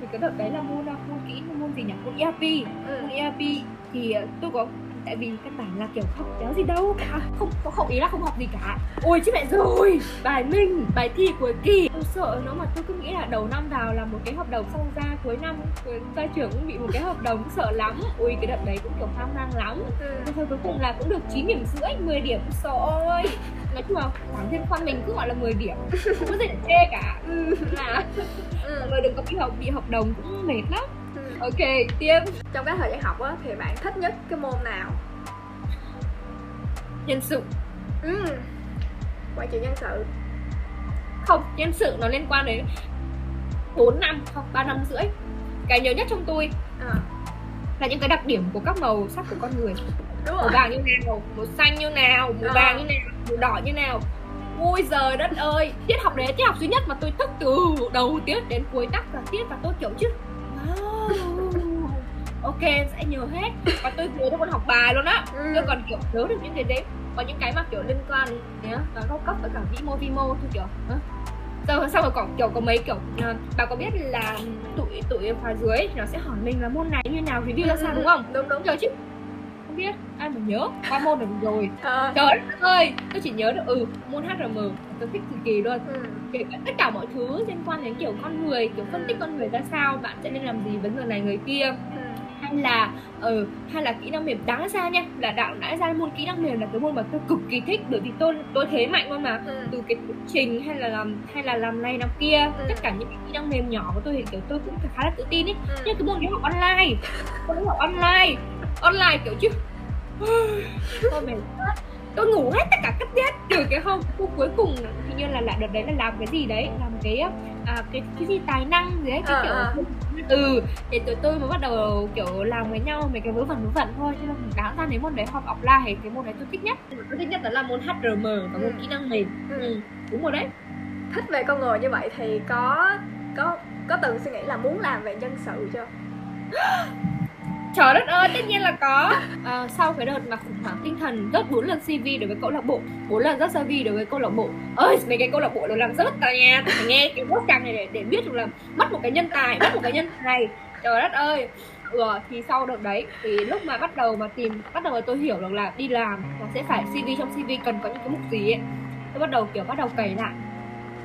thì cái đợt đấy là môn môn kỹ môn gì nhỉ môn ERP ừ. môn ERP thì ờ, tôi có tại vì căn bản là kiểu học kéo gì đâu cả. Không không không ý là không học gì cả. Ôi chứ mẹ rồi. Bài minh bài thi cuối kỳ. Tôi sợ nó mà tôi cứ nghĩ là đầu năm vào là một cái hợp đồng xong ra cuối năm cuối- ra trường cũng bị một cái hợp đồng sợ lắm. Ui cái đợt đấy cũng kiểu hoang mang lắm. Ừ. thôi cuối cùng là cũng được 9 điểm rưỡi 10 điểm. Sợ ơi. Nói chung là bản thân khoa mình cứ gọi là 10 điểm. Không có gì để chê cả. Ừ. là Ừ. người đừng có bị hợp bị hợp đồng cũng mệt lắm. Ok tiếp. Trong cái thời gian học á thì bạn thích nhất cái môn nào? Nhân sự. Ừ. quản trị nhân sự. Không nhân sự nó liên quan đến 4 năm hoặc 3 năm rưỡi. Cái nhớ nhất trong tôi à, là những cái đặc điểm của các màu sắc của con người. Đúng màu rồi. vàng như nào màu xanh như nào màu Ờ. vàng như nào màu đỏ như nào. Ôi giời đất ơi tiết học đấy tiết học duy nhất mà tôi thức từ đầu tiết đến cuối tắc cả tiết và tôi kiểu chứ wow. ok sẽ nhớ hết và tôi nhớ được con học bài luôn á ừ. tôi còn kiểu nhớ được những cái đấy có những cái mà kiểu liên quan nhé và cao cấp với cả vĩ mô vi mô tôi kiểu hả? Sau, sau rồi còn kiểu có mấy kiểu à, bà có biết là tụi tụi khóa dưới nó sẽ hỏi mình là môn này như nào review ra sao đúng không đúng đúng giờ chứ không biết ai mà nhớ qua môn được rồi Ờ. trời ơi tôi chỉ nhớ được ừ môn HRM tôi thích cực kỳ luôn ừ. kể cả tất cả mọi thứ liên quan đến kiểu con người kiểu phân tích con người ra sao bạn sẽ nên làm gì với người này người kia Ừ. hay là ừ, hay là kỹ năng mềm đáng ra nha là đạo đã ra môn kỹ năng mềm là cái môn mà tôi cực kỳ thích bởi vì tôi tôi thế mạnh luôn mà Ừ. từ cái thuyết trình hay là làm hay là làm này làm kia Ừ. tất cả những cái kỹ năng mềm nhỏ của tôi thì kiểu tôi cũng khá là tự tin ấy Ừ. nhưng cái môn đấy học online tôi học online online kiểu chứ tôi mệt quá. Tôi ngủ hết tất cả các tiết trừ cái hôm hôm cuối cùng hình như là lại đợt đấy là làm cái gì đấy? Làm cái à, cái cái gì? Tài năng gì đấy cái Ờ, kiểu ờ. ừ thì tụi tôi mới bắt đầu kiểu làm với nhau mấy cái vớ vẩn vớ vẩn thôi. Chứ không đáng ra nếu môn đấy học offline thì cái môn đấy tôi thích nhất. Tôi thích nhất đó là môn HRM và môn Ừ. kỹ năng mềm. Ừ. ừ, đúng rồi đấy. Thích về con người như vậy thì có có có từng suy nghĩ là muốn làm về nhân sự chưa Trời đất ơi, tất nhiên là có. À, Sau cái đợt mà khủng hoảng tinh thần rớt bốn lần CV đối với câu lạc bộ bốn lần rớt CV đối với câu lạc bộ. Ơi mấy cái câu lạc bộ nó làm rất cả nha. Phải nghe cái podcast này để, để biết được là mất một cái nhân tài, mất một cái nhân tài. Trời đất ơi. Ừ, thì sau đợt đấy thì lúc mà bắt đầu mà tìm bắt đầu mà tôi hiểu được là đi làm là sẽ phải CV trong CV cần có những cái mục gì ấy. Tôi bắt đầu kiểu bắt đầu cày lại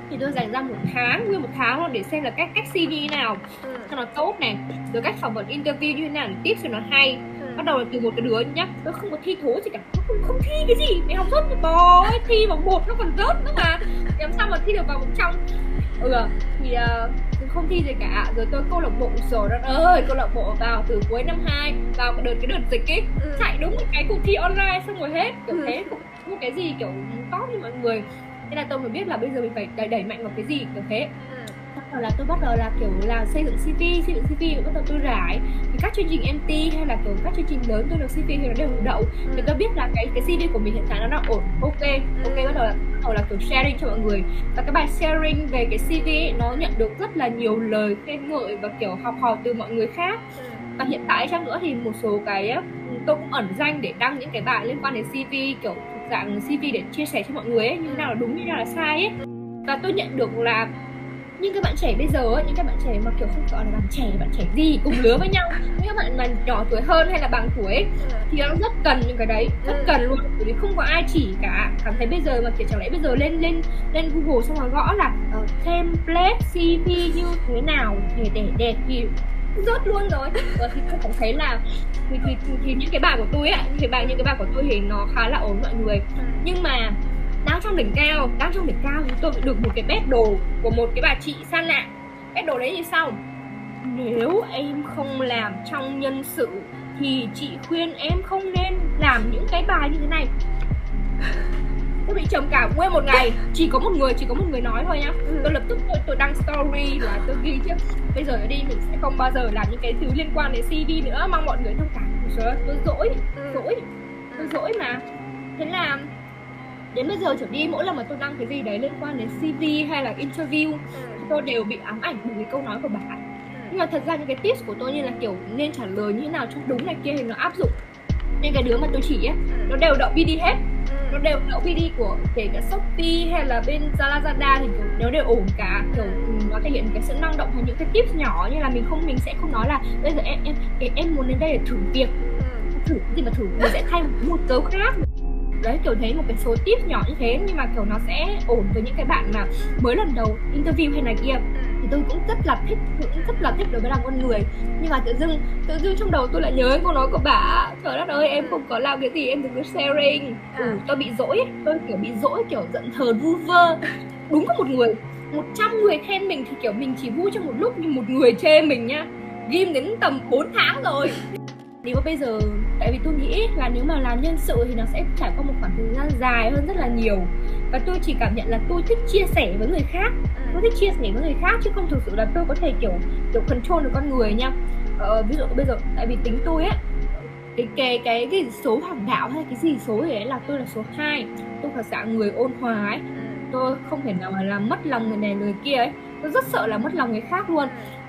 thì tôi dành ra một tháng nguyên một tháng luôn để xem là cách cách như nào ừ. cho nó tốt này rồi cách phỏng vấn interview như thế nào để tiếp cho nó hay Ừ. bắt đầu là từ một cái đứa nhá tôi không có thi thố gì cả không, không thi cái gì mày học rớt bò ấy, thi vào một nó còn rớt nữa mà làm sao mà thi được vào một trong ừ thì uh, không thi gì cả rồi tôi câu lạc bộ rồi đất ơi câu lạc bộ vào từ cuối năm 2 vào cái đợt cái đợt dịch ấy Ừ. chạy đúng một cái cuộc thi online xong rồi hết kiểu Ừ. thế cũng có cái gì kiểu tốt như mọi người thế là tôi mới biết là bây giờ mình phải đẩy đẩy mạnh vào cái gì kiểu thế. Ừ. bắt đầu là tôi bắt đầu là kiểu là xây dựng CV xây dựng CV bắt đầu tôi rải. Thì các chương trình MT hay là kiểu các chương trình lớn tôi được CV thì nó đều đậu. Thì tôi biết là cái cái CV của mình hiện tại nó đang ổn ok. Ok bắt đầu là bắt đầu là kiểu sharing cho mọi người. Và cái bài sharing về cái CV ấy, nó nhận được rất là nhiều lời khen ngợi và kiểu học hỏi từ mọi người khác. Ừ. và hiện tại chăng nữa thì một số cái tôi cũng ẩn danh để đăng những cái bài liên quan đến CV kiểu dạng CV để chia sẻ cho mọi người ấy như thế nào là đúng như thế nào là sai ấy và tôi nhận được là những các bạn trẻ bây giờ ấy, những các bạn trẻ mà kiểu không gọi là bạn trẻ bạn trẻ gì cùng lứa với nhau những các bạn mà nhỏ tuổi hơn hay là bằng tuổi ấy, thì nó rất cần những cái đấy rất Ừ. cần luôn bởi vì không có ai chỉ cả cảm thấy bây giờ mà kiểu chẳng lẽ bây giờ lên lên lên google xong rồi gõ là uh, template cv như thế nào để để đẹp thì rớt luôn rồi. Và thì tôi cảm thấy là thì, thì, thì, thì những cái bài của tôi ấy những cái bài những cái bài của tôi thì nó khá là ổn mọi người. Ừ. nhưng mà đang trong đỉnh cao đang trong đỉnh cao thì tôi được một cái bét đồ của một cái bà chị xa lạ. Bét đồ đấy như sau nếu em không làm trong nhân sự thì chị khuyên em không nên làm những cái bài như thế này tôi bị trầm cảm nguyên một ngày. Chỉ có một người chỉ có một người nói thôi nhá. Ừ. tôi lập tức tôi, tôi đăng story là tôi ghi chứ bây giờ đi mình sẽ không bao giờ làm những cái thứ liên quan đến cv nữa. Mong mọi người thông cảm. Trời tôi dỗi Ừ. dỗi tôi dỗi mà. Thế là đến bây giờ trở đi mỗi lần mà tôi đăng cái gì đấy liên quan đến cv hay là interview Ừ. tôi đều bị ám ảnh bởi cái câu nói của bà nhưng mà thật ra những cái tips của tôi như là kiểu nên trả lời như thế nào cho đúng này kia thì nó áp dụng. Nên cái đứa mà tôi chỉ ấy nó đều đậu BD hết. ừ. Nó đều đậu BD của kể cả Shopee hay là bên Lazada thì kiểu nó đều ổn cả. Kiểu ừ, nó thể hiện cái sự năng động hay những cái tips nhỏ như là mình không mình sẽ không nói là bây giờ em em em muốn đến đây để thử việc. Ừ. thử gì mà thử mình sẽ thay một cấu khác đấy kiểu thấy một cái số tip nhỏ như thế nhưng mà kiểu nó sẽ ổn với những cái bạn mà mới lần đầu interview hay này kia. Ừ. thì tôi cũng rất là thích cũng rất là thích đối với làm con người. Nhưng mà tự dưng tự dưng trong đầu tôi lại nhớ câu nói của bà trời đất ơi em không có làm cái gì em đừng có sharing. Ừ, tôi bị dỗi tôi kiểu bị dỗi kiểu giận hờn vu vơ. Đúng có một người một trăm người khen mình thì kiểu mình chỉ vui trong một lúc nhưng một người chê mình nhá ghim đến tầm 4 tháng rồi nếu mà bây giờ tại vì tôi nghĩ là nếu mà làm nhân sự thì nó sẽ trải qua một khoảng thời gian dài hơn rất là nhiều. Và tôi chỉ cảm nhận là tôi thích chia sẻ với người khác. Tôi thích chia sẻ với người khác chứ không thực sự là tôi có thể kiểu kiểu control được con người nha. Ờ, ví dụ bây giờ tại vì tính tôi á cái cái cái cái số hoàng đạo hay cái gì số gì đấy là tôi là số 2 tôi là dạng người ôn hòa ấy. Ừ. tôi không thể nào mà làm mất lòng người này người kia ấy. Tôi rất sợ là mất lòng người khác luôn.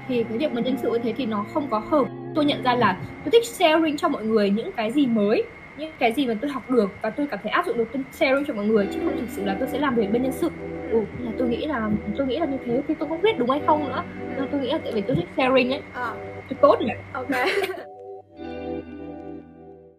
Thì cái việc mà nhân sự như thế thì nó không có hợp tôi nhận ra là tôi thích sharing cho mọi người những cái gì mới những cái gì mà tôi học được và tôi cảm thấy áp dụng được tôi sharing cho mọi người chứ không thực sự là tôi sẽ làm việc bên nhân sự. Ừ, là tôi nghĩ là tôi nghĩ là như thế thì tôi không biết đúng hay không nữa. Tôi nghĩ là tại vì tôi thích sharing ấy. Ờ, tôi tốt nhỉ ok